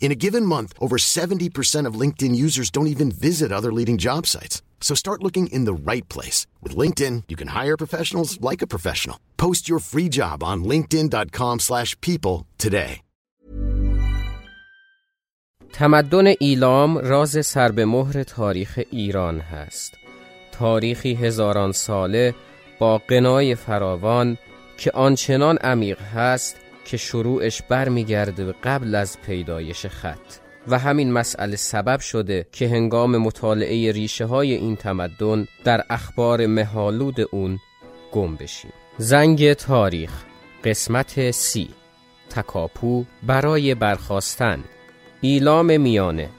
In a given month, over 70% of LinkedIn users don't even visit other leading job sites. So start looking in the right place. With LinkedIn, you can hire professionals like a professional. Post your free job on linkedin.com slash people today. تمدن ایلام راز سر به مهر تاریخ ایران هست. تاریخی هزاران ساله با قنای فراوان که آنچنان عمیق هست که شروعش برمیگرده به قبل از پیدایش خط. و همین مسئله سبب شده که هنگام مطالعه ریشه های این تمدن در اخبار مهالود اون گم بشیم. زنگ تاریخ قسمت سی. تکاپو برای برخواستن. ایلام میانه.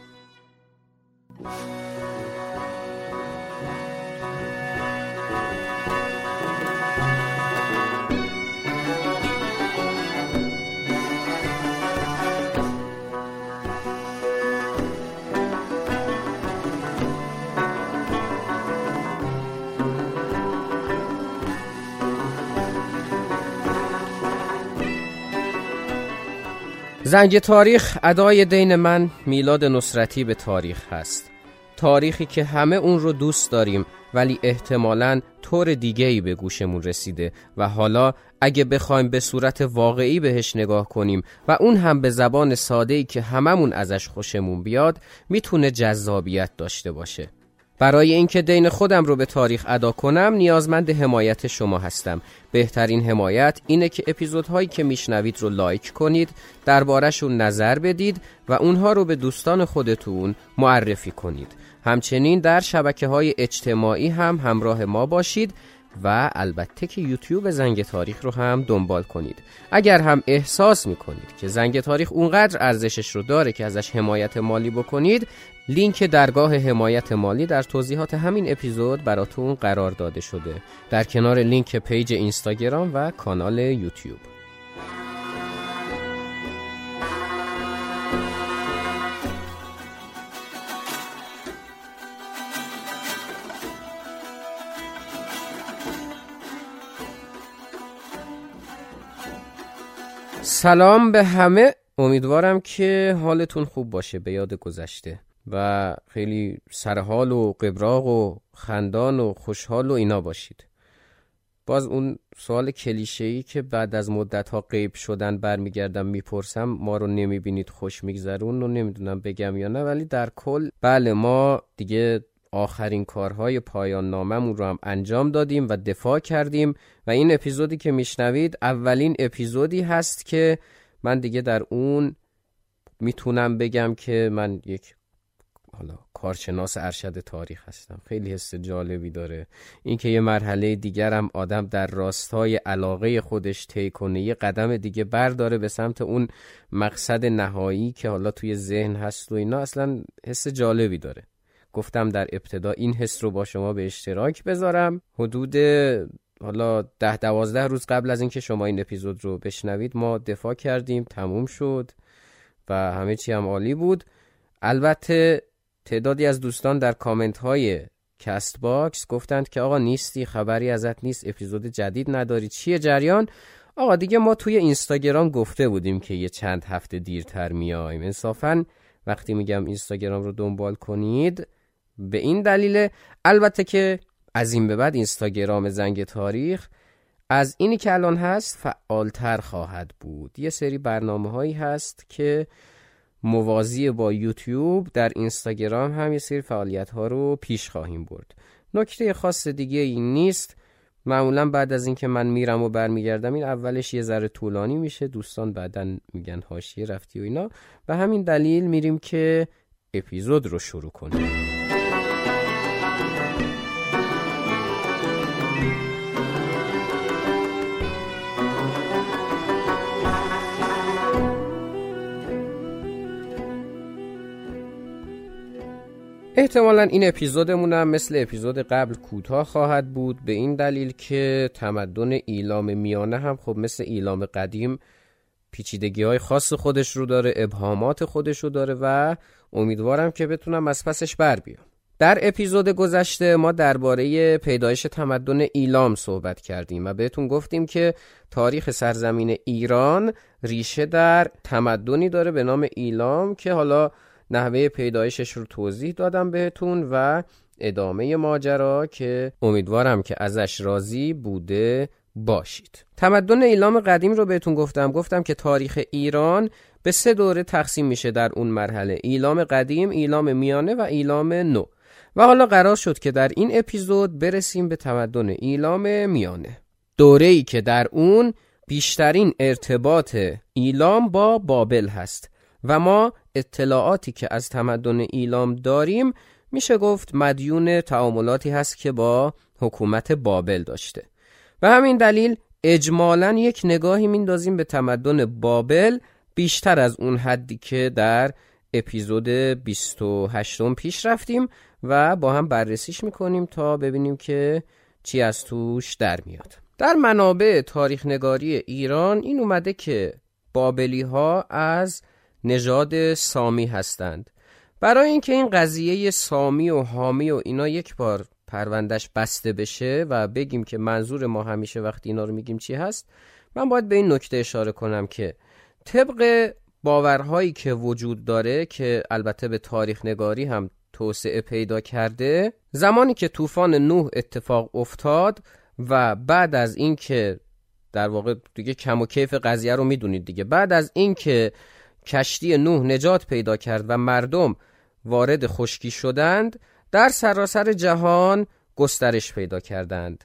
زنگ تاریخ ادای دین من میلاد نصرتی به تاریخ هست. تاریخی که همه اون رو دوست داریم ولی احتمالا طور دیگه ای به گوشمون رسیده و حالا اگه بخوایم به صورت واقعی بهش نگاه کنیم و اون هم به زبان ساده ای که هممون ازش خوشمون بیاد می‌تونه جذابیت داشته باشه. برای اینکه دین خودم رو به تاریخ ادا کنم نیازمند حمایت شما هستم. بهترین حمایت اینه که اپیزودهایی که میشنوید رو لایک کنید دربارهشون نظر بدید و اونها رو به دوستان خودتون معرفی کنید. همچنین در شبکه های اجتماعی هم همراه ما باشید و البته که یوتیوب زنگ تاریخ رو هم دنبال کنید. اگر هم احساس می‌کنید که زنگ تاریخ اونقدر ارزشش رو داره که ازش حمایت مالی بکنید لینک درگاه حمایت مالی در توضیحات همین اپیزود براتون قرار داده شده. در کنار لینک پیج اینستاگرام و کانال یوتیوب. سلام به همه. امیدوارم که حالتون خوب باشه. به یاد گذشته. و خیلی سرحال و قبراق و خندان و خوشحال و اینا باشید. باز اون سوال کلیشه‌ای که بعد از مدت ها غیب شدن برمیگردم می‌پرسم ما رو نمی‌بینید خوش میگذرون و نمی‌دونم بگم یا نه ولی در کل بله ما دیگه آخرین کارهای پایان ناممون رو هم انجام دادیم و دفاع کردیم و این اپیزودی که میشنوید اولین اپیزودی هست که من دیگه در اون می‌تونم بگم که من یک حالا کارشناس ارشد تاریخ هستم. خیلی حس جالبی داره. اینکه یه مرحله دیگرم آدم در راستای علاقه خودش طی کنه یه قدم دیگه برداره به سمت اون مقصد نهایی که حالا توی ذهن هست و اینا اصلا حس جالبی داره. گفتم در ابتدا این حس رو با شما به اشتراک بذارم. حدود حالا ده دوازده روز قبل از اینکه شما این اپیزود رو بشنوید ما دفاع کردیم تموم شد و همه چی هم عالی بود. البته تعدادی از دوستان در کامنت های Castbox گفتند که آقا نیستی خبری ازت نیست اپیزود جدید نداری. چیه جریان؟ آقا دیگه ما توی اینستاگرام گفته بودیم که یه چند هفته دیرتر میایم. انصافا وقتی میگم اینستاگرام رو دنبال کنید به این دلیل البته که از این به بعد اینستاگرام زنگ تاریخ از اینی که الان هست فعالتر خواهد بود. یه سری برنامه هایی هست که موازی با یوتیوب در اینستاگرام هم یه سری فعالیت ها رو پیش خواهیم برد. نکته خاص دیگه این نیست. معمولا بعد از اینکه من میرم و برمیگردم این اولش یه ذره طولانی میشه. دوستان بعدا میگن حاشیه رفتی و اینا. و همین دلیل میریم که اپیزود رو شروع کنیم. احتمالا این اپیزودمون هم مثل اپیزود قبل کوتاه خواهد بود به این دلیل که تمدن ایلام میانه هم خب مثل ایلام قدیم پیچیدگی های خاص خودش رو داره ابهامات خودش رو داره و امیدوارم که بتونم از پسش بر بیام. در اپیزود گذشته ما درباره پیدایش تمدن ایلام صحبت کردیم و بهتون گفتیم که تاریخ سرزمین ایران ریشه در تمدنی داره به نام ایلام که حالا نحوه پیدایشش رو توضیح دادم بهتون و ادامه ماجرا که امیدوارم که ازش راضی بوده باشید. تمدن ایلام قدیم رو بهتون گفتم. گفتم که تاریخ ایران به سه دوره تقسیم میشه در اون مرحله. ایلام قدیم، ایلام میانه و ایلام نو. و حالا قرار شد که در این اپیزود برسیم به تمدن ایلام میانه. دوره ای که در اون بیشترین ارتباط ایلام با بابل هست و ما اطلاعاتی که از تمدن ایلام داریم میشه گفت مدیون تعاملاتی هست که با حکومت بابل داشته. و همین دلیل اجمالا یک نگاهی میندازیم به تمدن بابل بیشتر از اون حدی که در اپیزود 28 پیش رفتیم و با هم بررسیش می‌کنیم تا ببینیم که چی از توش در میاد. در منابع تاریخ نگاری ایران این اومده که بابلی ها از نژاد سامی هستند. برای اینکه این قضیه سامی و حامی و اینا یک بار پروندش بسته بشه و بگیم که منظور ما همیشه وقتی اینا رو میگیم چی هست من باید به این نکته اشاره کنم که طبق باورهایی که وجود داره که البته به تاریخ نگاری هم توسعه پیدا کرده زمانی که طوفان نوح اتفاق افتاد و بعد از اینکه در واقع دیگه کم و کیف قضیه رو می‌دونید دیگه بعد از اینکه کشتی نوح نجات پیدا کرد و مردم وارد خشکی شدند در سراسر جهان گسترش پیدا کردند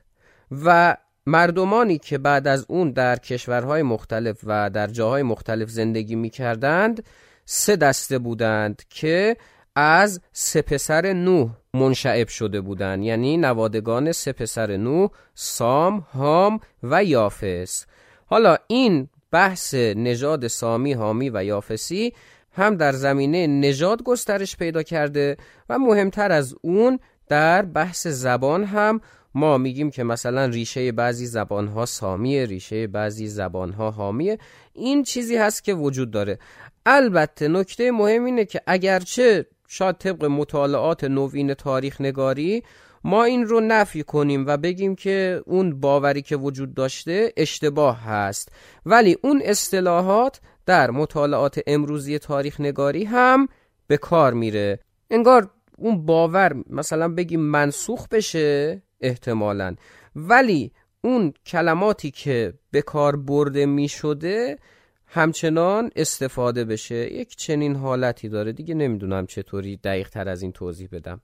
و مردمانی که بعد از اون در کشورهای مختلف و در جاهای مختلف زندگی می کردند سه دسته بودند که از سپسر نوح منشعب شده بودند. یعنی نوادگان سپسر نوح سام، هام و یافس. حالا این بحث نژاد سامی هامی و یافسی هم در زمینه نژاد گسترش پیدا کرده و مهمتر از اون در بحث زبان هم ما میگیم که مثلا ریشه بعضی زبانها سامیه ریشه بعضی زبانها حامیه. این چیزی هست که وجود داره. البته نکته مهم اینه که اگرچه شاید طبق مطالعات نوین تاریخ نگاری ما این رو نفی کنیم و بگیم که اون باوری که وجود داشته اشتباه هست. ولی اون اصطلاحات در مطالعات امروزی تاریخ نگاری هم به کار میره. انگار اون باور مثلا بگیم منسوخ بشه احتمالا. ولی اون کلماتی که به کار برده می شده همچنان استفاده بشه. یک چنین حالتی داره. دیگه نمی‌دونم چطوری دقیق تر از این توضیح بدم.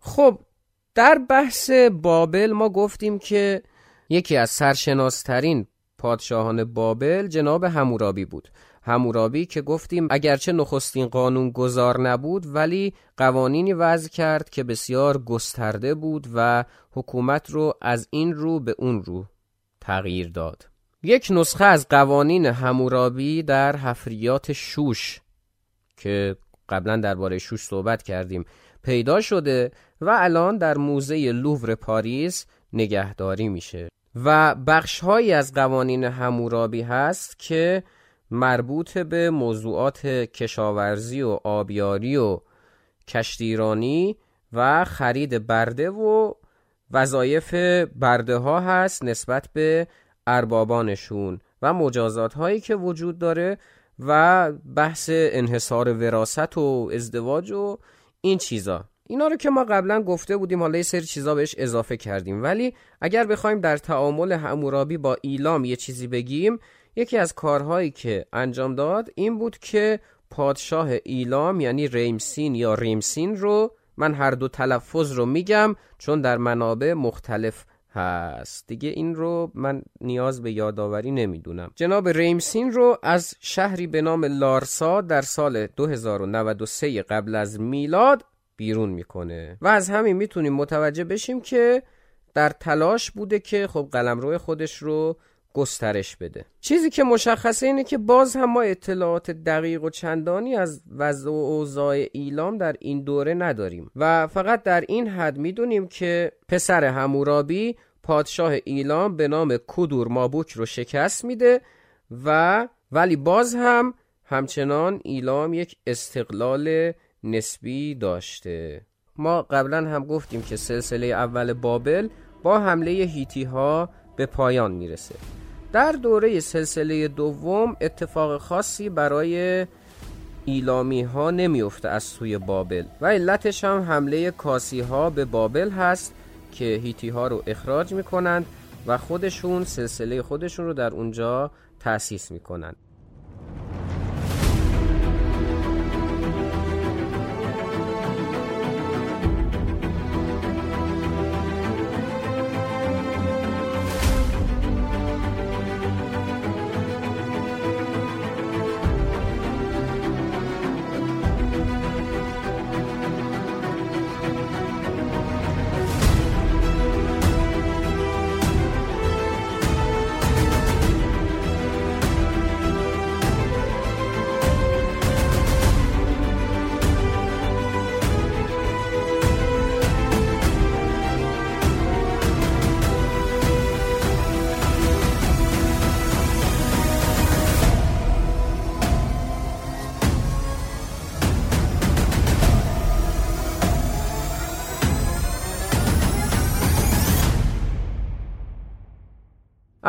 خب در بحث بابل ما گفتیم که یکی از سرشناسترین پادشاهان بابل جناب همورابی بود. همورابی که گفتیم اگرچه نخستین قانون گذار نبود ولی قوانینی وضع کرد که بسیار گسترده بود و حکومت رو از این رو به اون رو تغییر داد. یک نسخه از قوانین همورابی در حفریات شوش که قبلا درباره شوش صحبت کردیم. پیدا شده و الان در موزه لوور پاریس نگهداری میشه. و بخشهایی از قوانین همورابی هست که مربوط به موضوعات کشاورزی و آبیاری و کشتیرانی و خرید برده و وظایف برده ها هست نسبت به اربابانشون و مجازات هایی که وجود داره و بحث انحصار وراست و ازدواج و این چیزا. اینا رو که ما قبلا گفته بودیم حالا یه سری چیزا بهش اضافه کردیم. ولی اگر بخوایم در تعامل همورابی با ایلام یه چیزی بگیم یکی از کارهایی که انجام داد این بود که پادشاه ایلام یعنی ریمسین یا ریمسین رو من هر دو تلفظ رو میگم چون در منابع مختلف هست. دیگه این رو من نیاز به یادآوری نمی‌دونم. جناب ریمسین رو از شهری به نام لارسا در سال 2093 قبل از میلاد بیرون می‌کنه. و از همین می‌تونیم متوجه بشیم که در تلاش بوده که خب قلمرو خودش رو گسترش بده. چیزی که مشخصه اینه که باز هم ما اطلاعات دقیق و چندانی از وضع و اوضاع ایلام در این دوره نداریم و فقط در این حد می‌دونیم که پسر همورابی پادشاه ایلام به نام کدور مابوک رو شکست میده و ولی باز هم همچنان ایلام یک استقلال نسبی داشته. ما قبلا هم گفتیم که سلسله اول بابل با حمله هیتی ها به پایان می‌رسه. در دوره سلسله دوم اتفاق خاصی برای ایلامی ها نمیفته از سوی بابل و علتش هم حمله کاسی ها به بابل هست که هیتی ها رو اخراج می‌کنند و خودشون سلسله خودشون رو در اونجا تأسیس می‌کنند.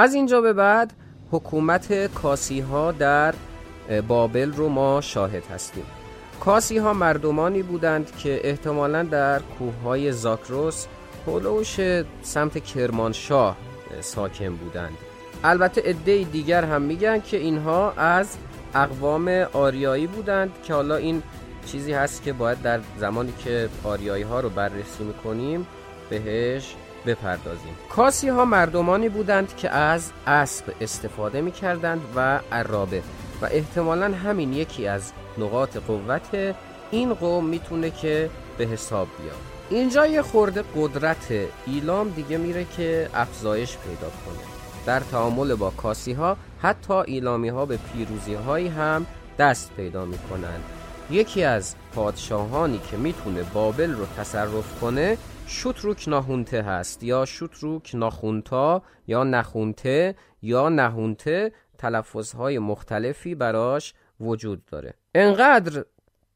از اینجا به بعد حکومت کاسی ها در بابل رو ما شاهد هستیم. کاسی ها مردمانی بودند که احتمالا در کوه های زاکروس هلوش سمت کرمانشاه ساکن بودند. البته عده دیگر هم میگن که اینها از اقوام آریایی بودند که حالا این چیزی هست که باید در زمانی که آریایی ها رو بررسی می‌کنیم بهش بپردازیم. کاسی ها مردمانی بودند که از اسب استفاده می کردند و عرابه و احتمالا همین یکی از نقاط قوت این قوم می‌تونه که به حساب بیاد. اینجا یه خورده قدرت ایلام دیگه میره که افزایش پیدا کنه. در تعامل با کاسی ها حتی ایلامی ها به پیروزی هایی هم دست پیدا می‌کنند یکی از پادشاهانی که می‌تونه بابل رو تصرف کنه شوتروک ناهونته هست یا شوتروک ناخونتا یا نخونته یا نهونته تلفظهای مختلفی براش وجود داره. انقدر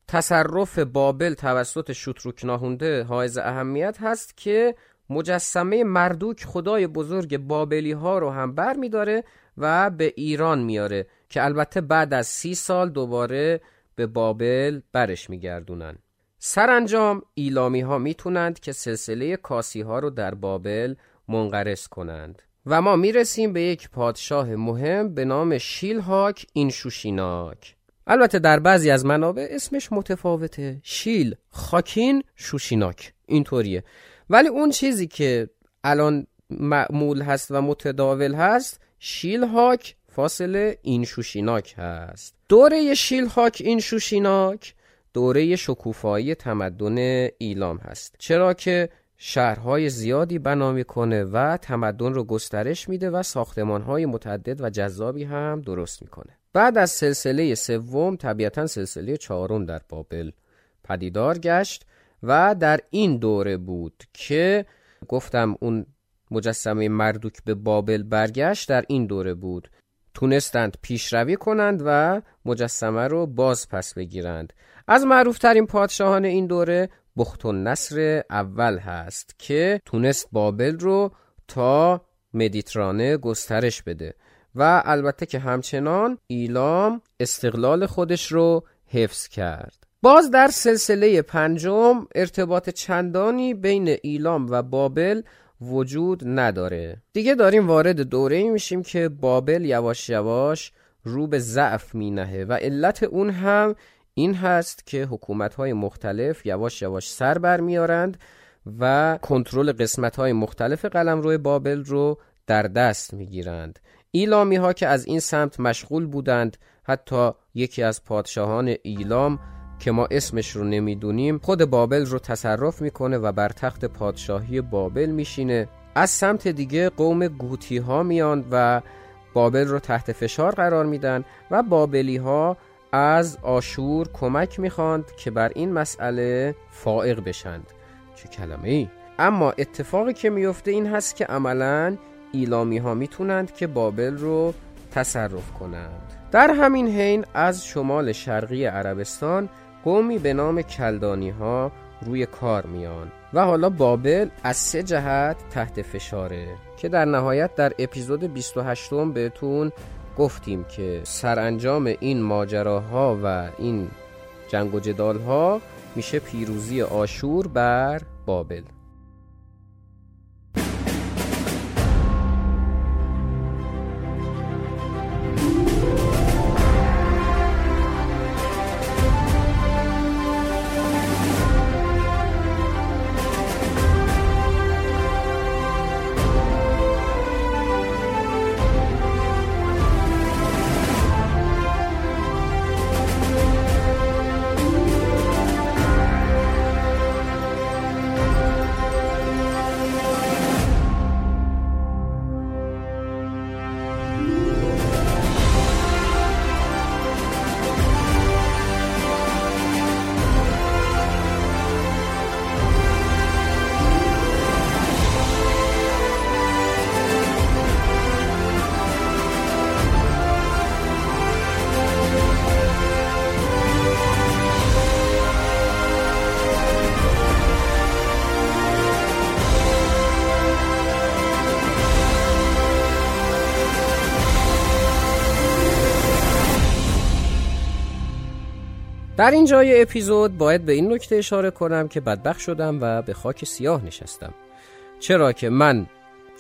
تصرف بابل توسط شوتروک ناهونته حائز اهمیت هست که مجسمه مردوک خدای بزرگ بابلی ها رو هم بر می داره و به ایران میاره که البته بعد از سی سال دوباره به بابل برش میگردونن. سرانجام ایلامی ها می‌تونند که سلسله کاسی ها رو در بابل منقرض کنند و ما می‌رسیم به یک پادشاه مهم به نام شیلهاک این شوشیناک البته در بعضی از منابع اسمش متفاوته. شیل خاکین شوشیناک. اینطوریه. ولی اون چیزی که الان معمول هست و متداول هست شیلهاک فاصله این شوشیناک هست. دوره شیلهاک این شوشیناک دوره شکوفایی تمدن ایلام هست. چرا که شهرهای زیادی بنا می‌کنه و تمدن رو گسترش میده و ساختمانهای متعدد و جذابی هم درست می‌کنه. بعد از سلسله سوم طبیعتا سلسله چهارم در بابل پدیدار گشت و در این دوره بود که گفتم اون مجسمه مردوک به بابل برگشت در این دوره بود. تونستند پیشروی کنند و مجسمه رو باز پس بگیرند. از معروفترین پادشاهان این دوره بخت و نصر اول هست که تونست بابل رو تا مدیترانه گسترش بده و البته که همچنان ایلام استقلال خودش رو حفظ کرد. باز در سلسله پنجم ارتباط چندانی بین ایلام و بابل وجود نداره. دیگه داریم وارد دوره میشیم که بابل یواش یواش رو به ضعف مینهه و علت اون هم این هست که حکومت های مختلف یواش یواش سر بر میارند و کنترل قسمت های مختلف روی بابل رو در دست می‌گیرند. ایلامی ها که از این سمت مشغول بودند حتی یکی از پادشاهان ایلام که ما اسمش رو نمی‌دونیم خود بابل رو تصرف می‌کنه و بر تخت پادشاهی بابل میشینه. از سمت دیگه قوم گوتی ها میان و بابل رو تحت فشار قرار میدن و بابلی ها از آشور کمک می‌خواند که بر این مسئله فائق بشند. چه کلمه ای اما اتفاقی که میفته این هست که عملا ایلامی ها می‌تونند که بابل رو تصرف کنند. در همین حین از شمال شرقی عربستان قومی به نام کلدانی ها روی کار میان و حالا بابل از سه جهت تحت فشاره که در نهایت در اپیزود 28 بهتون گفتیم که سرانجام این ماجراها و این جنگ و جدال ها میشه پیروزی آشور بر بابل. در این جای اپیزود باید به این نکته اشاره کنم که بدبخ شدم و به خاک سیاه نشستم. چرا که من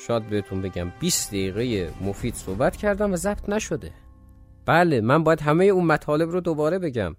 شاید بهتون بگم 20 دقیقه مفید صحبت کردم و ضبط نشده. بله من باید همه اون مطالب رو دوباره بگم.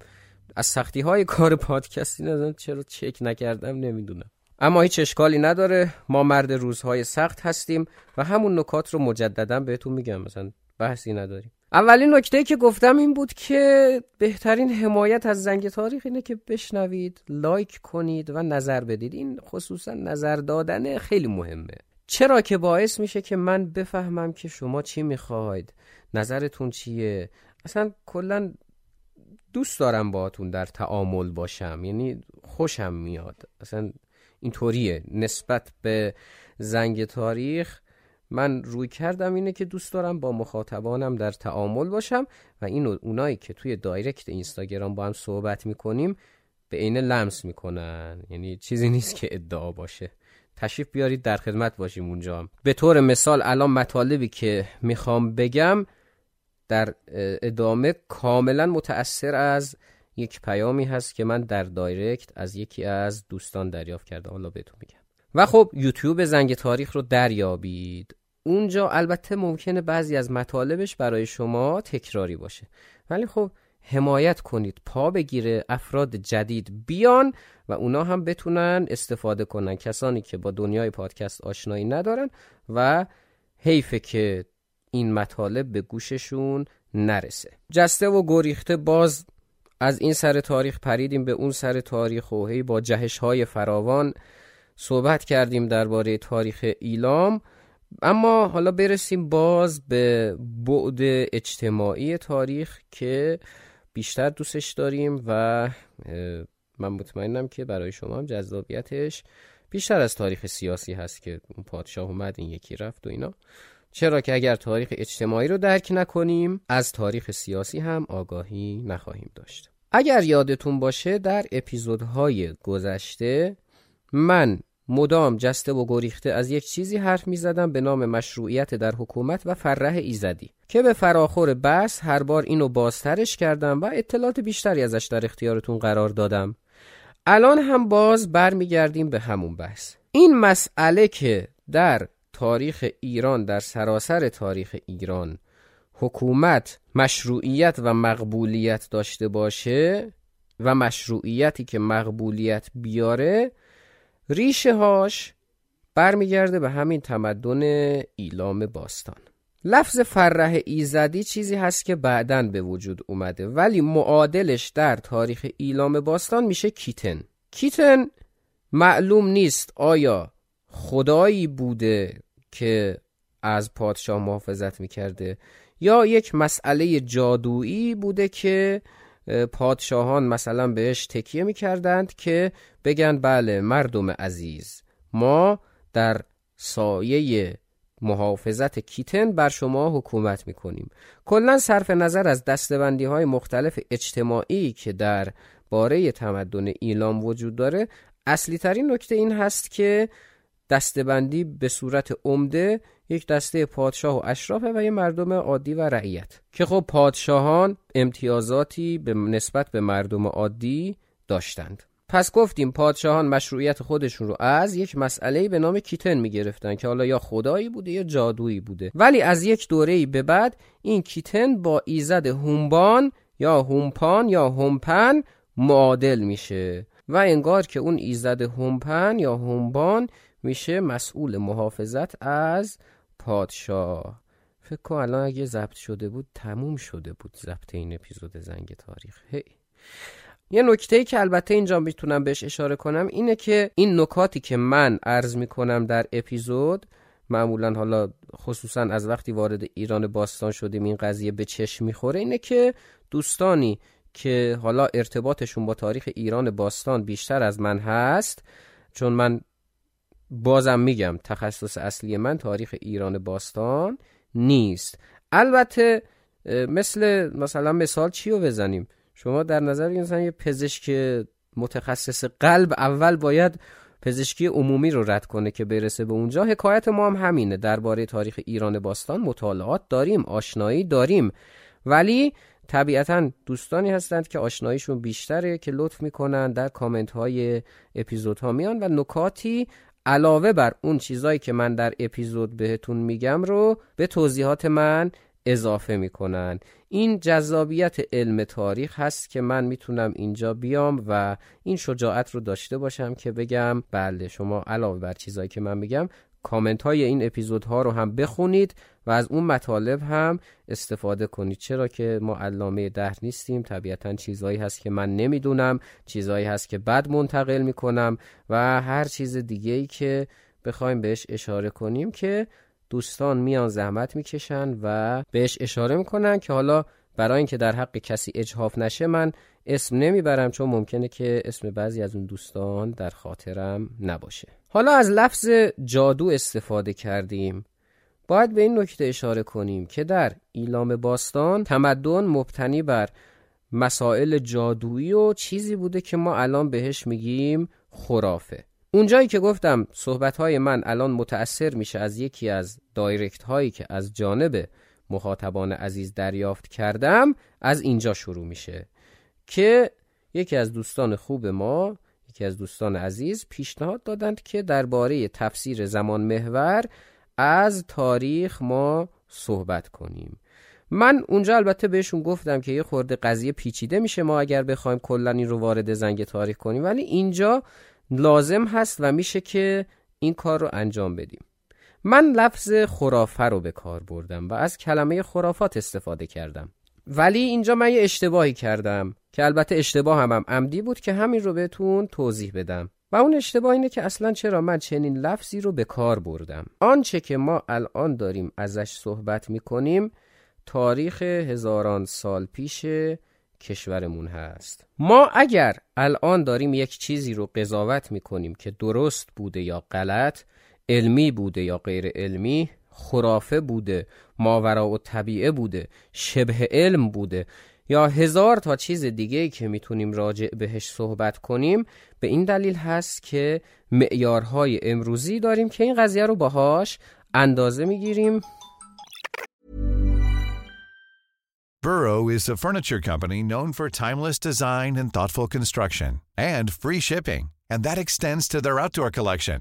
از سختی های کار پادکستی ندارم چرا چک نکردم نمی‌دونم. اما هیچ اشکالی نداره. ما مرد روزهای سخت هستیم و همون نکات رو مجددا بهتون میگم. مثلا بحثی نداریم. اولین نکته که گفتم این بود که بهترین حمایت از زنگ تاریخ اینه که بشنوید لایک کنید و نظر بدید. این خصوصا نظر دادن خیلی مهمه. چرا که باعث میشه که من بفهمم که شما چی می‌خواید؟ نظرتون چیه؟ اصلا کلا دوست دارم باهاتون در تعامل باشم. یعنی خوشم میاد. اصلا اینطوریه. نسبت به زنگ تاریخ من روی کردم اینه که دوست دارم با مخاطبانم در تعامل باشم و این اونایی که توی دایرکت اینستاگرام با هم صحبت می‌کنیم به عین لمس می‌کنن. یعنی چیزی نیست که ادعا باشه. تشریف بیارید در خدمت باشیم اونجا به طور مثال الان مطالبی که می‌خوام بگم در ادامه کاملا متأثر از یک پیامی هست که من در دایرکت از یکی از دوستان دریافت کردم. حالا بهتون میگم. و خب یوتیوب زنگ تاریخ رو دریابید. اونجا البته ممکنه بعضی از مطالبش برای شما تکراری باشه. ولی خب حمایت کنید پا بگیره افراد جدید بیان و اونا هم بتونن استفاده کنن. کسانی که با دنیای پادکست آشنایی ندارن و حیفه که این مطالب به گوششون نرسه. جسته و گریخته باز از این سر تاریخ پریدیم به اون سر تاریخ و هی با جهش های فراوان صحبت کردیم درباره تاریخ ایلام. اما حالا برسیم باز به بعد اجتماعی تاریخ که بیشتر دوستش داریم و من مطمئنم که برای شما هم جذابیتش بیشتر از تاریخ سیاسی هست که اون پادشاه اومد این یکی رفت و اینا. چرا که اگر تاریخ اجتماعی رو درک نکنیم از تاریخ سیاسی هم آگاهی نخواهیم داشت. اگر یادتون باشه در اپیزودهای گذشته من مدام جسته و گریخته از یک چیزی حرف می زدم به نام مشروعیت در حکومت و فرح ایزدی که به فراخور بحث هر بار اینو بازترش کردم و اطلاعات بیشتری ازش در اختیارتون قرار دادم. الان هم باز برمیگردیم به همون بحث. این مسئله که در تاریخ ایران در سراسر تاریخ ایران حکومت مشروعیت و مقبولیت داشته باشه و مشروعیتی که مقبولیت بیاره ریشه هاش برمیگرده به همین تمدن ایلام باستان. لفظ فرح ایزدی چیزی هست که بعدا به وجود اومده ولی معادلش در تاریخ ایلام باستان میشه کیتن. کیتن معلوم نیست آیا خدایی بوده که از پادشاه محافظت می‌کرده یا یک مسئله جادویی بوده که پادشاهان مثلا بهش تکیه می‌کردند که بگن بله مردم عزیز ما در سایه محافظت کیتن بر شما حکومت می‌کنیم. کلا صرف نظر از دستبندی های مختلف اجتماعی که در باره تمدن ایلام وجود داره اصلی ترین نکته این هست که دستبندی به صورت عمده یک دسته پادشاه و اشرافه و یه مردم عادی و رعیت. که خب پادشاهان امتیازاتی به نسبت به مردم عادی داشتند. پس گفتیم پادشاهان مشروعیت خودشون رو از یک مسئله به نام کیتن می‌گرفتن که حالا یا خدایی بوده یا جادویی بوده. ولی از یک دوره به بعد این کیتن با ایزد هومبان یا هومپان یا هومپن معادل میشه. و انگار که اون ایزد هومپن یا هومبان میشه مسئول محافظت از پادشاه فکر کنم الان اگه ضبط شده بود تموم شده بود ضبط این اپیزود زنگ تاریخ هی. یه نکته ای که البته اینجا می‌تونم بهش اشاره کنم اینه که این نکاتی که من عرض می‌کنم در اپیزود معمولا حالا خصوصا از وقتی وارد ایران باستان شدیم این قضیه به چشم می‌خوره اینه که دوستانی که حالا ارتباطشون با تاریخ ایران باستان بیشتر از من هست چون من بازم میگم تخصص اصلی من تاریخ ایران باستان نیست. البته مثل مثلا مثال چی رو بزنیم؟ شما در نظر بگیرید یه پزشک متخصص قلب اول باید پزشکی عمومی رو رد کنه که برسه به اونجا. حکایت ما هم همینه. درباره تاریخ ایران باستان مطالعات داریم آشنایی داریم. ولی طبیعتا دوستانی هستند که آشناییشون بیشتره که لطف می‌کنن در کامنت های اپیزود ها میان و نکاتی علاوه بر اون چیزایی که من در اپیزود بهتون میگم رو به توضیحات من اضافه می‌کنن. این جذابیت علم تاریخ هست که من می‌تونم اینجا بیام و این شجاعت رو داشته باشم که بگم بله شما علاوه بر چیزایی که من میگم کامنت های این اپیزودها رو هم بخونید و از اون مطالب هم استفاده کنید. چرا که ما علامه ده نیستیم. طبیعتا چیزهایی هست که من نمی‌دونم چیزهایی هست که بد منتقل می‌کنم و هر چیز دیگه ای که بخوایم بهش اشاره کنیم که دوستان میان زحمت می‌کشن و بهش اشاره می‌کنن که حالا برای اینکه در حق کسی اجحاف نشه من اسم نمی‌برم چون ممکنه که اسم بعضی از اون دوستان در خاطرم نباشه. حالا از لفظ جادو استفاده کردیم. باید به این نکته اشاره کنیم که در ایلام باستان تمدن مبتنی بر مسائل جادویی و چیزی بوده که ما الان بهش میگیم خرافه. اونجایی که گفتم صحبت های من الان متأثر میشه از یکی از دایرکت هایی که از جانب مخاطبان عزیز دریافت کردم از اینجا شروع میشه که یکی از دوستان خوب ما یکی از دوستان عزیز پیشنهاد دادند که درباره تفسیر زمان محور از تاریخ ما صحبت کنیم. من اونجا البته بهشون گفتم که یه خورده قضیه پیچیده میشه ما اگر بخوایم کلا این رو وارد زنگ تاریخ کنیم ولی اینجا لازم هست و میشه که این کار رو انجام بدیم. من لفظ خرافه رو به کار بردم و از کلمه خرافات استفاده کردم. ولی اینجا من یه اشتباهی کردم که البته اشتباه هم, هم عمدی بود که همین رو بهتون توضیح بدم. و اون اشتباه اینه که اصلا چرا من چنین لفظی رو به کار بردم. آنچه که ما الان داریم ازش صحبت می‌کنیم تاریخ هزاران سال پیش کشورمون هست. ما اگر الان داریم یک چیزی رو قضاوت می‌کنیم که درست بوده یا غلط علمی بوده یا غیر علمی خرافه بوده ماورا و طبیعه بوده شبه علم بوده یا هزار تا چیز دیگه که می‌تونیم راجع بهش صحبت کنیم به این دلیل هست که معیارهای امروزی داریم که این قضیه رو باهاش اندازه می‌گیریم Burrow is a furniture company known for timeless design and thoughtful construction and free shipping and that extends to their outdoor collection.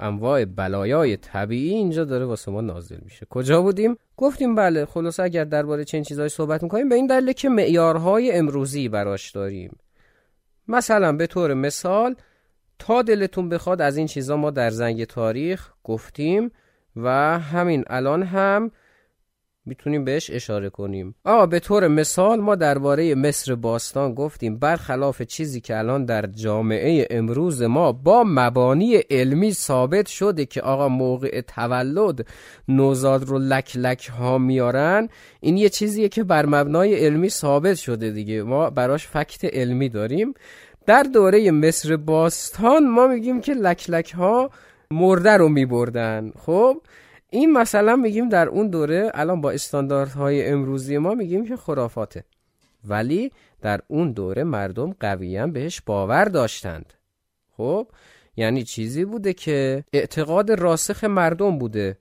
انواع بلایای طبیعی اینجا داره واسه ما نازل میشه. کجا بودیم؟ گفتیم بله خلاص اگر درباره چنین چیزهایی صحبت می‌کنیم به این دلیل که معیارهای امروزی براش داریم. مثلا به طور مثال تا دلتون بخواد از این چیزا ما در زنگ تاریخ گفتیم و همین الان هم می‌تونیم بهش اشاره کنیم. آقا به طور مثال ما درباره مصر باستان گفتیم برخلاف چیزی که الان در جامعه امروز ما با مبانی علمی ثابت شده که آقا موقع تولد نوزاد رو لک لک ها میارن این یه چیزیه که بر مبنای علمی ثابت شده دیگه. ما براش فکت علمی داریم. در دوره مصر باستان ما میگیم که لک لک ها مرده رو میبردن. خب؟ این مثلا میگیم در اون دوره الان با استانداردهای امروزی ما میگیم که خرافاته. ولی در اون دوره مردم قویا بهش باور داشتند. خب یعنی چیزی بوده که اعتقاد راسخ مردم بوده.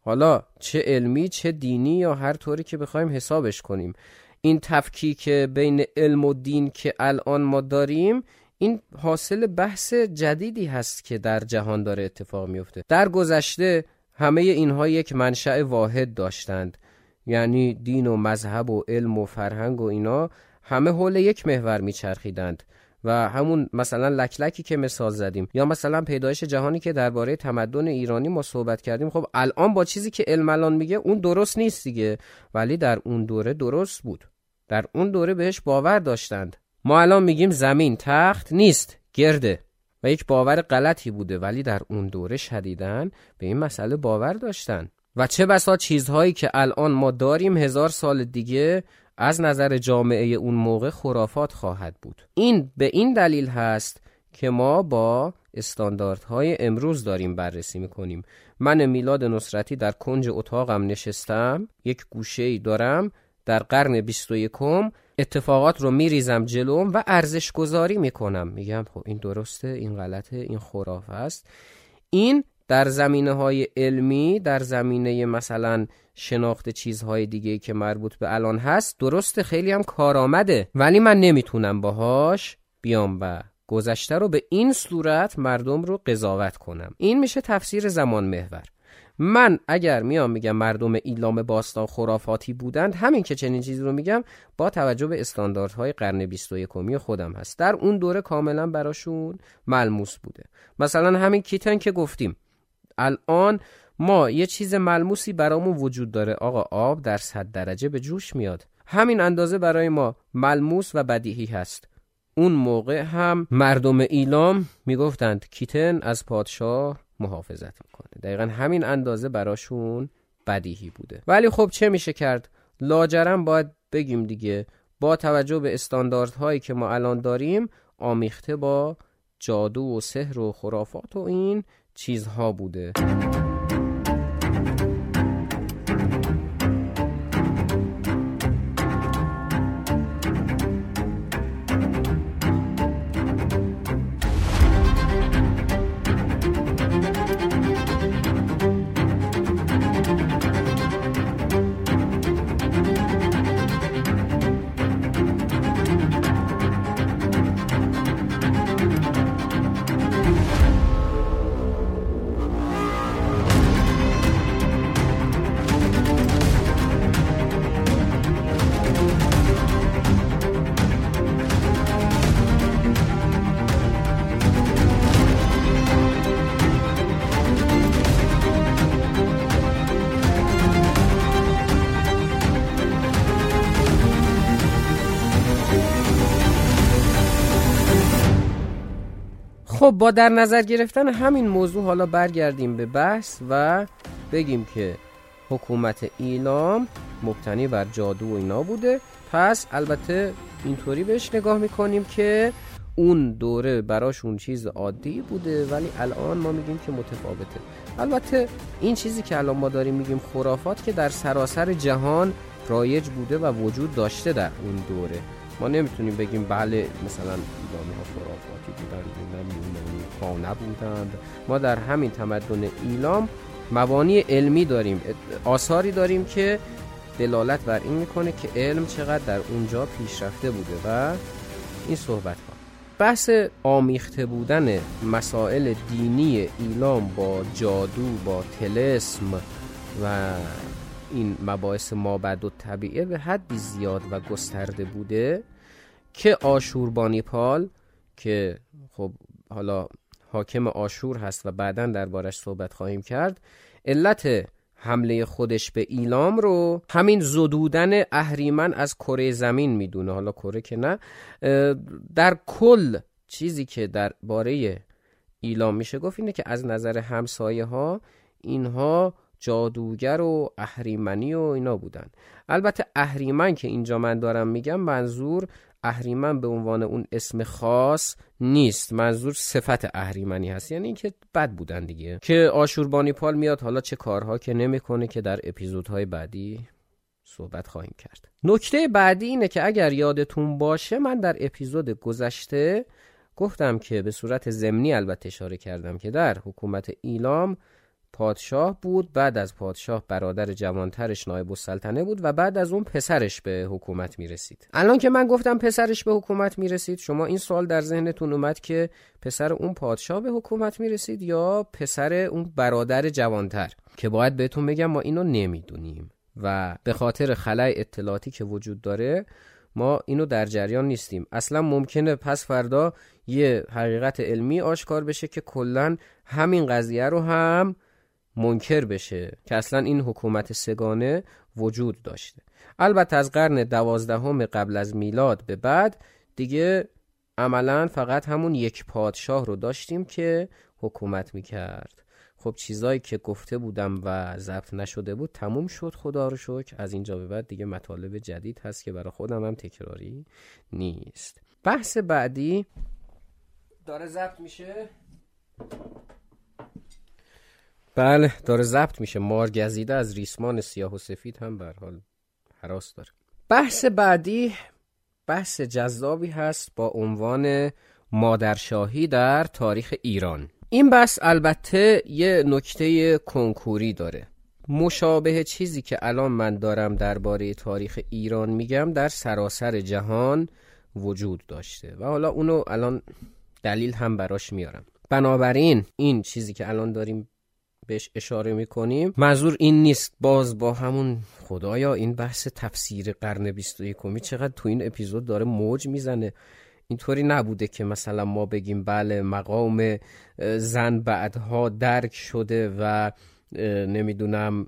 حالا چه علمی چه دینی یا هر طوری که بخوایم حسابش کنیم. این تفکیک بین علم و دین که الان ما داریم این حاصل بحث جدیدی هست که در جهان داره اتفاق میفته. در گذشته همه اینها یک منشأ واحد داشتند. یعنی دین و مذهب و علم و فرهنگ و اینا همه حول یک محور میچرخیدند. و همون مثلا لکلکی که مثال زدیم. یا مثلا پیدایش جهانی که درباره تمدن ایرانی ما صحبت کردیم. خب الان با چیزی که علم الان میگه اون درست نیست دیگه. ولی در اون دوره درست بود. در اون دوره بهش باور داشتند. ما الان میگیم زمین تخت نیست. گرده. یک باور غلطی بوده ولی در اون دوره شدیدن به این مسئله باور داشتن. و چه بسا چیزهایی که الان ما داریم هزار سال دیگه از نظر جامعه اون موقع خرافات خواهد بود. این به این دلیل هست که ما با استانداردهای امروز داریم بررسی می‌کنیم. من میلاد نصرتی در کنج اتاقم نشستم یک گوشه دارم در قرن 21 اتفاقات رو میریزم جلوم و ارزش گذاری می‌کنم. میگم خب این درسته این غلطه این خرافه است. این در زمینه های علمی در زمینه مثلا شناخت چیزهای دیگه که مربوط به الان هست درسته خیلی هم کارآمده. ولی من نمی‌تونم باهاش بیام و گذشته رو به این صورت مردم رو قضاوت کنم. این میشه تفسیر زمان محور. من اگر میام میگم مردم ایلام باستان خرافاتی بودند همین که چنین چیزی رو میگم با توجه به استانداردهای قرن 21 خودم هست. در اون دوره کاملا براشون ملموس بوده. مثلا همین کیتن که گفتیم. الان ما یه چیز ملموسی برامون وجود داره. آقا آب در صد درجه به جوش میاد. همین اندازه برای ما ملموس و بدیهی هست. اون موقع هم مردم ایلام می‌گفتند کیتن از پادشاه محافظت می‌کنه. دقیقا همین اندازه براشون بدیهی بوده. ولی خب چه میشه کرد؟ لاجرم باید بگیم دیگه با توجه به استانداردهایی که ما الان داریم آمیخته با جادو و سحر و خرافات و این چیزها بوده. خب با در نظر گرفتن همین موضوع حالا برگردیم به بحث و بگیم که حکومت ایلام مبتنی بر جادو و اینا بوده. پس البته اینطوری بهش نگاه می‌کنیم که اون دوره براشون چیز عادی بوده ولی الان ما میگیم که متفاوته. البته این چیزی که الان ما داریم میگیم خرافات که در سراسر جهان رایج بوده و وجود داشته در اون دوره. ما نمی‌تونیم بگیم بله مثلا ایرانی ها خرافاتی بودن یونانی بودند ما در همین تمدن ایلام مبانی علمی داریم آثاری داریم که دلالت بر این می‌کنه که علم چقدر در اونجا پیشرفته بوده و این صحبت ها بحث آمیخته بودن مسائل دینی ایلام با جادو با تلسم و این مباحث مابد و طبیعه به حدی زیاد و گسترده بوده که آشوربانی پال که خب حالا حاکم آشور هست و بعدا دربارش صحبت خواهیم کرد علت حمله خودش به ایلام رو همین زدودن اهریمن از کره زمین می‌دونه. حالا کره که نه در کل چیزی که در باره ایلام میشه گفت اینه که از نظر همسایه ها اینها جادوگر و اهریمنی و اینا بودن. البته اهریمن که اینجا من دارم میگم منظور اهریمن به عنوان اون اسم خاص نیست. منظور صفت اهریمنی هست. یعنی اینکه بد بودن دیگه. که آشوربانی پال میاد حالا چه کارها که نمی‌کنه که در اپیزودهای بعدی صحبت خواهیم کرد. نکته بعدی اینه که اگر یادتون باشه من در اپیزود گذشته گفتم که به صورت ضمنی البته اشاره کردم که در حکومت ایلام پادشاه بود بعد از پادشاه برادر جوانترش نایب السلطنه بود و بعد از اون پسرش به حکومت می رسید الان که من گفتم پسرش به حکومت می رسید شما این سوال در ذهنتون اومد که پسر اون پادشاه به حکومت می رسید یا پسر اون برادر جوانتر؟ که باید بهتون بگم ما اینو نمی‌دونیم و به خاطر خلای اطلاعاتی که وجود داره ما اینو در جریان نیستیم. اصلا ممکنه پس فردا یه حقیقت علمی آشکار بشه که کلا همین قضیه رو هم منکر بشه که اصلا این حکومت سگانه وجود داشته. البته از قرن دوازدهم قبل از میلاد به بعد دیگه عملا فقط همون یک پادشاه رو داشتیم که حکومت می‌کرد. خب چیزایی که گفته بودم و ضبط نشده بود تموم شد خدا رو شکر. از اینجا به بعد دیگه مطالب جدید هست که برای خودم هم تکراری نیست. بحث بعدی داره ضبط میشه. بله داره ضبط میشه. مار گزیده از ریسمان سیاه و سفید هم بر حال حراس داره. بحث بعدی بحث جذابی هست با عنوان مادرشاهی در تاریخ ایران. این بحث البته یه نکته کنکوری داره. مشابه چیزی که الان من دارم درباره تاریخ ایران میگم در سراسر جهان وجود داشته. و حالا اونو الان دلیل هم براش میارم. بنابراین این چیزی که الان داریم بهش اشاره می‌کنیم. منظور این نیست. باز با همون خدایا این بحث تفسیر قرن 21 چقدر تو این اپیزود داره موج می‌زنه. اینطوری نبوده که مثلا ما بگیم بله مقام زن بعدها درک شده و نمی‌دونم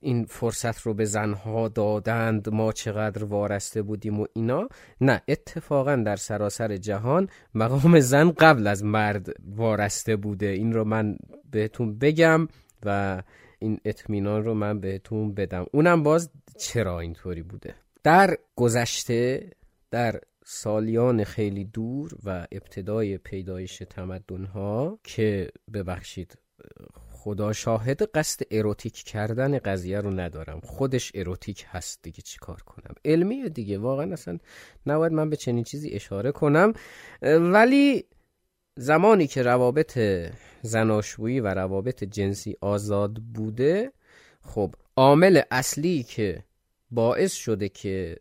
این فرصت رو به زنها دادند ما چقدر وارسته بودیم و اینا. نه اتفاقا در سراسر جهان مقام زن قبل از مرد وارسته بوده. این رو من بهتون بگم و این اطمینان رو من بهتون بدم. اونم باز چرا اینطوری بوده؟ در گذشته در سالیان خیلی دور و ابتدای پیدایش تمدن ها که ببخشید خدا شاهد قصد اروتیک کردن قضیه رو ندارم. خودش اروتیک هست دیگه چیکار کنم؟ علمیه دیگه واقعا اصلا نباید من به چنین چیزی اشاره کنم. ولی زمانی که روابط زناشویی و روابط جنسی آزاد بوده خب عامل اصلی که باعث شده که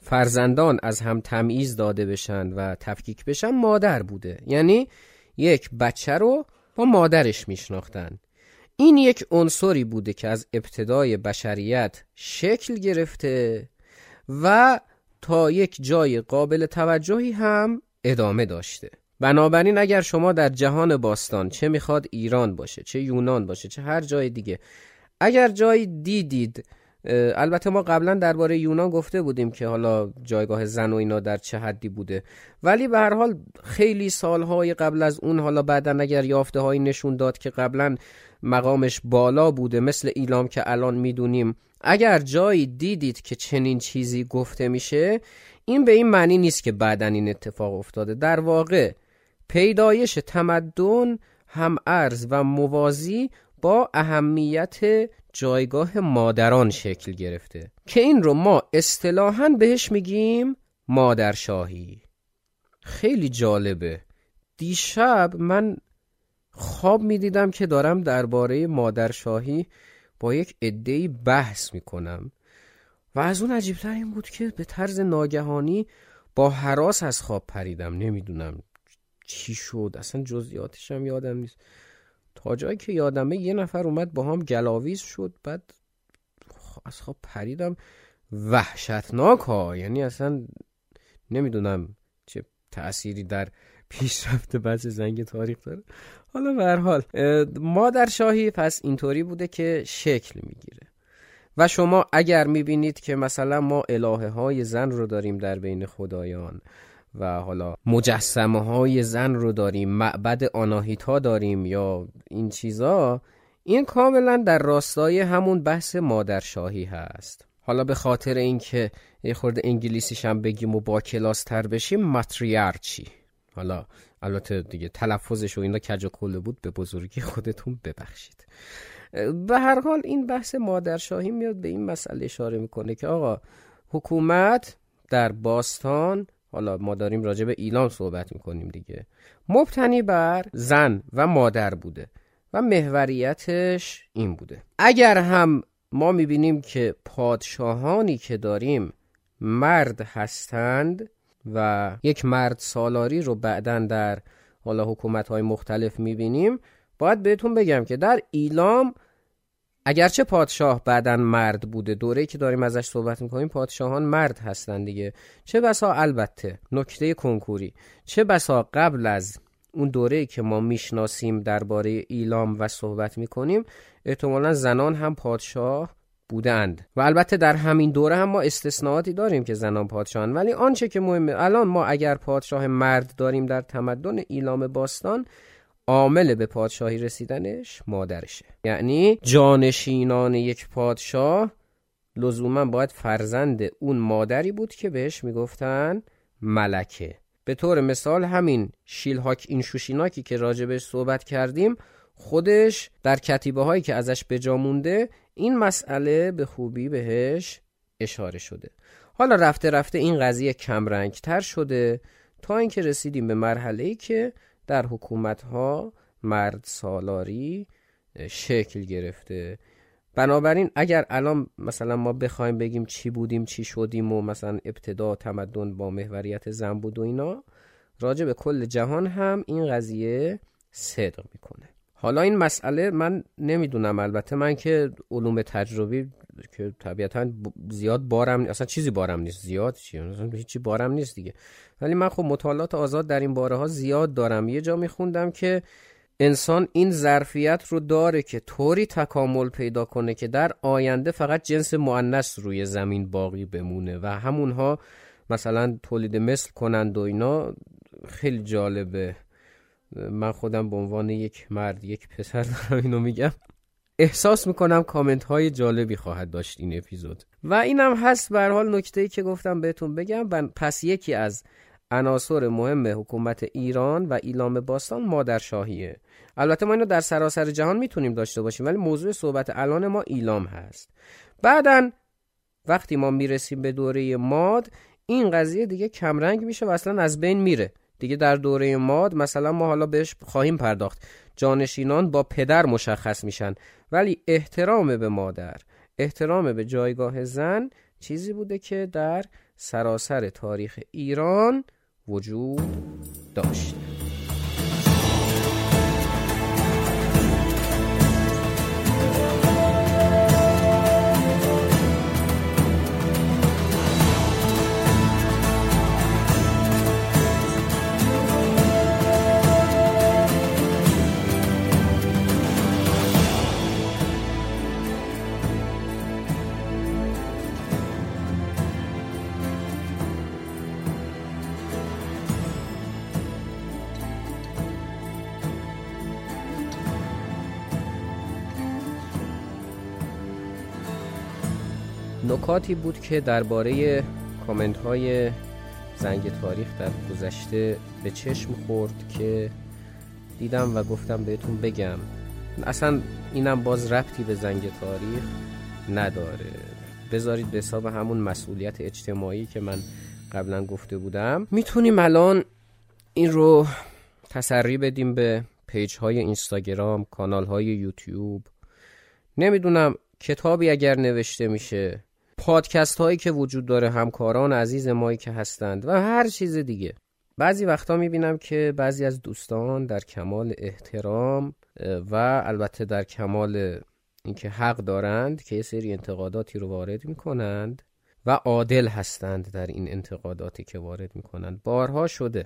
فرزندان از هم تمییز داده بشن و تفکیک بشن مادر بوده. یعنی یک بچه رو با مادرش میشناختن. این یک عنصری بوده که از ابتدای بشریت شکل گرفته و تا یک جای قابل توجهی هم ادامه داشته. بنابراین اگر شما در جهان باستان چه می‌خواد ایران باشه چه یونان باشه چه هر جای دیگه اگر جایی دیدید البته ما قبلا درباره یونان گفته بودیم که حالا جایگاه زن و اینا در چه حدی بوده. ولی به هر حال خیلی سالهای قبل از اون حالا بعدا اگر یافته هایی نشون داد که قبلا مقامش بالا بوده مثل ایلام که الان می‌دونیم اگر جایی دیدید که چنین چیزی گفته میشه این به این معنی نیست که بعدا این اتفاق افتاده. در واقع پیدایش تمدن هم ارز و موازی با اهمیت جایگاه مادران شکل گرفته. که این رو ما اصطلاحا بهش میگیم مادرشاهی. خیلی جالبه. دیشب من خواب می‌دیدم که دارم درباره مادرشاهی با یک عدهای بحث می‌کنم. و از اون عجیبتر این بود که به طرز ناگهانی با حراس از خواب پریدم. نمی‌دونم چی شد. اصلا جزئیاتش هم یادم نیست. تا جایی که یادمه یه نفر اومد با هم گلاویز شد بعد از خواب پریدم. وحشتناک ها یعنی اصلا نمی‌دونم چه تأثیری در پیشرفت بحث زنگ تاریخ داره. حالا به هر حال مادر شاهی پس اینطوری بوده که شکل می‌گیره. و شما اگر می‌بینید که مثلا ما الهه های زن رو داریم در بین خدایان و حالا مجسمه های زن رو داریم معبد آناهیتا داریم یا این چیزا این کاملا در راستای همون بحث مادرشاهی هست. حالا به خاطر اینکه یه خورده انگلیسیش هم بگیم و با کلاس تر بشیم ماتریارچی. حالا البته دیگه تلفظش و اینا کج و کله بود به بزرگی خودتون ببخشید. به هر حال این بحث مادرشاهی میاد به این مسئله اشاره می‌کنه که آقا حکومت در باستان حالا ما داریم راجع به ایلام صحبت می‌کنیم دیگه. مبتنی بر زن و مادر بوده و محوریتش این بوده. اگر هم ما می‌بینیم که پادشاهانی که داریم مرد هستند و یک مرد سالاری رو بعدا در حالا حکومت های مختلف می‌بینیم باید بهتون بگم که در ایلام اگرچه پادشاه بعدا مرد بوده دوره که داریم ازش صحبت می‌کنیم پادشاهان مرد هستن دیگه. چه بسا البته نکته کنکوری چه بسا قبل از اون دوره که ما می‌شناسیم درباره ایلام و صحبت می‌کنیم احتمالا زنان هم پادشاه بودند. و البته در همین دوره هم ما استثناءاتی داریم که زنان پادشاهان ولی آنچه که مهمه الان ما اگر پادشاه مرد داریم در تمدن ایلام باستان عامل به پادشاهی رسیدنش مادرشه. یعنی جانشینان یک پادشاه لزوما باید فرزند اون مادری بود که بهش می‌گفتن ملکه. به طور مثال همین شیلهاک این شوشیناکی که راجبش صحبت کردیم خودش در کتیبه هایی که ازش بجا مونده این مسئله به خوبی بهش اشاره شده. حالا رفته رفته این قضیه کمرنگ تر شده تا اینکه رسیدیم به مرحله ای که در حکومت ها مرد سالاری شکل گرفته. بنابراین اگر الان مثلا ما بخوایم بگیم چی بودیم چی شدیم و مثلا ابتدا تمدن با محوریت زن بود و اینا راجع به کل جهان هم این قضیه صدق می‌کنه. حالا این مسئله من نمی‌دونم البته من که علوم تجربی که طبیعتا زیاد بارم اصلا چیزی بارم نیست. زیاد چی؟ اصلا هیچی بارم نیست دیگه. ولی من خب مطالعات آزاد در این باره ها زیاد دارم. یه جا میخوندم که انسان این ظرفیت رو داره که طوری تکامل پیدا کنه که در آینده فقط جنس مؤنث روی زمین باقی بمونه و همونها مثلا تولید مثل کنند و اینا خیلی جالبه. من خودم به عنوان یک مرد یک پسر دارم اینو میگم. احساس می‌کنم کامنت های جالبی خواهد داشت این اپیزود. و اینم هست به حال نکته ای که گفتم بهتون بگم پس یکی از عناصر مهم حکومت ایران و ایلام باستان مادرشاهیه. البته ما اینو در سراسر جهان می‌تونیم داشته باشیم ولی موضوع صحبت الان ما ایلام هست. بعدا وقتی ما می‌رسیم به دوره ماد این قضیه دیگه کمرنگ میشه و اصلا از بین میره. دیگه در دوره ماد مثلا ما حالا بهش خواهیم پرداخت. جانشینان با پدر مشخص میشن. ولی احترام به مادر احترام به جایگاه زن چیزی بوده که در سراسر تاریخ ایران وجود داشت. نکاتی بود که درباره کامنت های زنگ تاریخ در گذشته به چشم خورد که دیدم و گفتم بهتون بگم. اصلا اینم باز ربطی به زنگ تاریخ نداره. بذارید به حساب همون مسئولیت اجتماعی که من قبلا گفته بودم. می‌تونیم الان این رو تسری بدیم به پیج های اینستاگرام کانال های یوتیوب. نمی‌دونم کتابی اگر نوشته میشه. پادکست هایی که وجود داره همکاران عزیز مایی که هستند و هر چیز دیگه. بعضی وقتا می‌بینم که بعضی از دوستان در کمال احترام و البته در کمال اینکه حق دارند که یه سری انتقاداتی رو وارد می‌کنند و عادل هستند در این انتقاداتی که وارد می‌کنند. بارها شده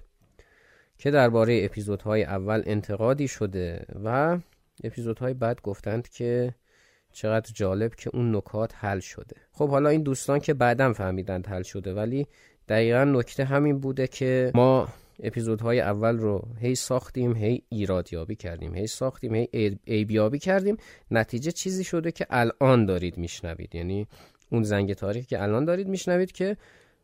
که درباره اپیزودهای اول انتقادی شده و اپیزودهای بعد گفتند که چقدر جالب که اون نکات حل شده. خب حالا این دوستان که بعدم فهمیدند حل شده ولی دقیقا نکته همین بوده که ما اپیزودهای اول رو هی ساختیم هی ایرادیابی کردیم هی ساختیم هی ایبیابی کردیم. نتیجه چیزی شده که الان دارید میشنوید. یعنی اون زنگ تاریخ که الان دارید میشنوید که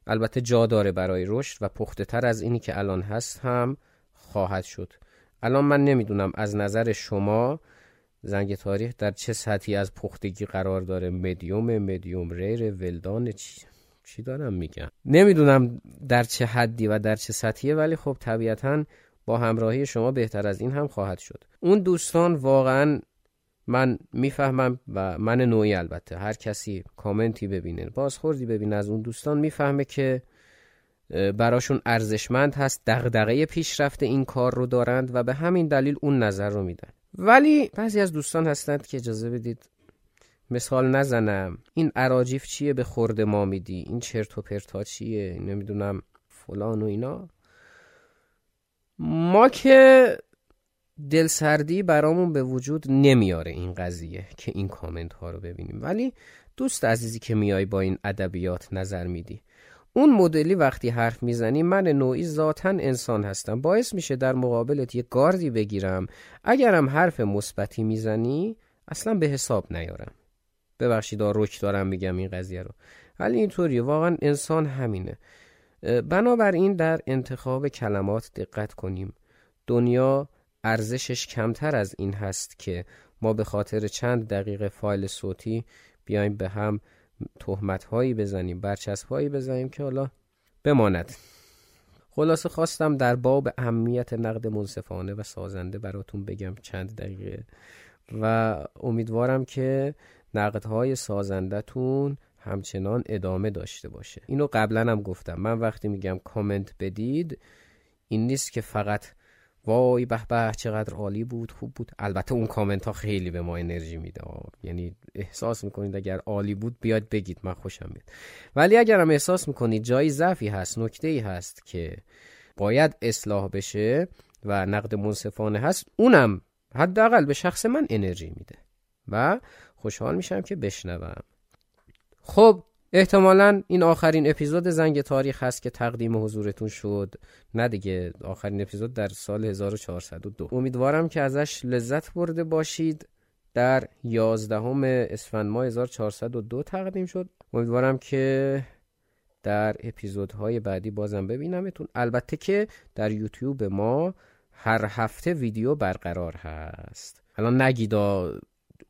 البته جا داره برای رشد و پخته تر از اینی که الان هست هم خواهد شد. الان من نمی‌دونم از نظر شما زنگ تاریخ در چه سطحی از پختگی قرار داره؟ مدیوم مدیوم ریر ولدان چی چی دارم میگم؟ نمی‌دونم در چه حدی و در چه سطحیه ولی خب طبیعتا با همراهی شما بهتر از این هم خواهد شد. اون دوستان واقعا من می‌فهمم و من نوعی البته. هر کسی کامنتی ببینه بازخوردی ببینه از اون دوستان می‌فهمه که براشون ارزشمند هست دغدغه پیشرفت این کار رو دارند و به همین دلیل اون نظر رو میدن. ولی بعضی از دوستان هستند که اجازه بدید مثال نزنم. این عراجیف چیه؟ به خورد ما میدی. این چرت و پرتا چیه؟ نمی‌دونم. فلان و اینا. ما که دلسردی برامون به وجود نمیاره این قضیه که این کامنت ها رو ببینیم. ولی دوست عزیزی که میای با این ادبیات نظر میدی اون مدلی وقتی حرف می‌زنی من نوعی ذاتا انسان هستم. باعث میشه در مقابلت یه گاردی بگیرم. اگرم حرف مثبتی می‌زنی اصلا به حساب نیارم. ببخشید رک دارم میگم این قضیه رو. ولی اینطوریه واقعا انسان همینه. بنابراین در انتخاب کلمات دقت کنیم. دنیا ارزشش کمتر از این هست که ما به خاطر چند دقیقه فایل صوتی بیایم به هم تهمت هایی بزنیم برچسب هایی بزنیم که حالا بماند. خلاصه خواستم در باب اهمیت نقد منصفانه و سازنده براتون بگم چند دقیقه و امیدوارم که نقدهای سازندتون همچنان ادامه داشته باشه. اینو قبلا هم گفتم. من وقتی میگم کامنت بدید این نیست که فقط وای به به چقدر عالی بود خوب بود. البته اون کامنت ها خیلی به ما انرژی میده. یعنی احساس می‌کنید اگر عالی بود بیاد بگید من خوشم میاد. ولی اگر هم احساس می‌کنید جایی ضعفی هست نکته ای هست که باید اصلاح بشه و نقد منصفانه هست اونم حداقل به شخص من انرژی میده. و خوشحال میشم که بشنوم. خب احتمالا این آخرین اپیزود زنگ تاریخ هست که تقدیم حضورتون شد. نه دیگه آخرین اپیزود در سال 1402 امیدوارم که ازش لذت برده باشید. در 11 اسفند ماه 1402 تقدیم شد. امیدوارم که در اپیزودهای بعدی بازم ببینمتون. البته که در یوتیوب ما هر هفته ویدیو برقرار هست. الان نگیدا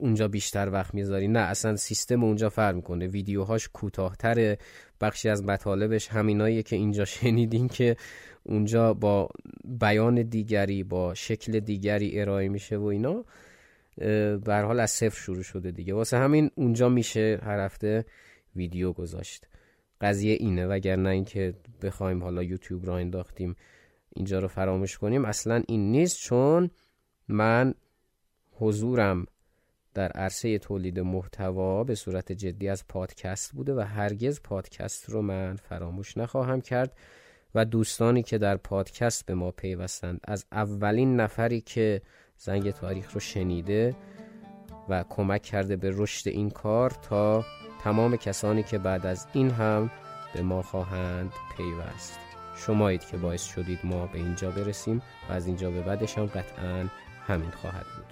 اونجا بیشتر وقت می‌ذاری. نه اصلا سیستم اونجا فرق می‌کنه. ویدیوهاش کوتاهتره. بخشی از مطالبش همیناییه که اینجا شنیدین که اونجا با بیان دیگری با شکل دیگری ارائه میشه و اینا. بر حال از صفر شروع شده دیگه. واسه همین اونجا میشه هر هفته ویدیو گذاشت. قضیه اینه. وگرنه اینکه بخوایم حالا یوتیوب را انداختیم اینجا رو فراموش کنیم. اصلا این نیست چون من حضورم در عرصه تولید محتوا به صورت جدی از پادکست بوده و هرگز پادکست رو من فراموش نخواهم کرد و دوستانی که در پادکست به ما پیوستند. از اولین نفری که زنگ تاریخ رو شنیده و کمک کرده به رشد این کار تا تمام کسانی که بعد از این هم به ما خواهند پیوست. شمایید که باعث شدید ما به اینجا برسیم و از اینجا به بعدش هم قطعا همین خواهد بود.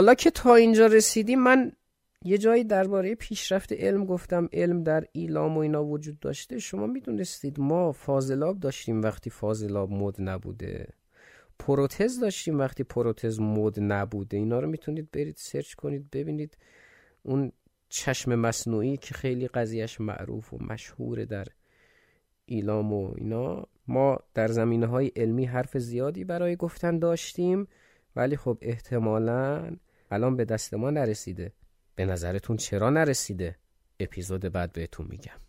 حالا که تا اینجا رسیدیم من یه جایی درباره پیشرفت علم گفتم. علم در ایلام و اینا وجود داشته. شما می‌دونستید ما فاضلاب داشتیم وقتی فاضلاب مد نبوده. پروتز داشتیم وقتی پروتز مد نبوده. اینا رو می‌تونید برید سرچ کنید ببینید اون چشم مصنوعی که خیلی قضیهش معروف و مشهوره در ایلام و اینا. ما در زمینه های علمی حرف زیادی برای گفتن داشتیم ولی خب احتمالا الان به دست ما نرسیده به نظرتون چرا نرسیده اپیزود بعد بهتون میگم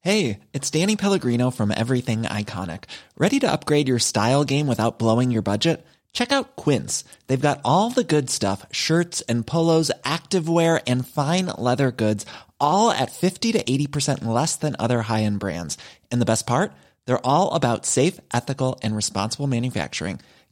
Hey, it's Danny Pellegrino from Everything Iconic. Ready to upgrade your style game without blowing your budget? Check out Quince. They've got all the good stuff, shirts and polos, activewear and fine leather goods, all at 50 to 80% less than other high-end brands. And the best part? They're all about safe, ethical and responsible manufacturing.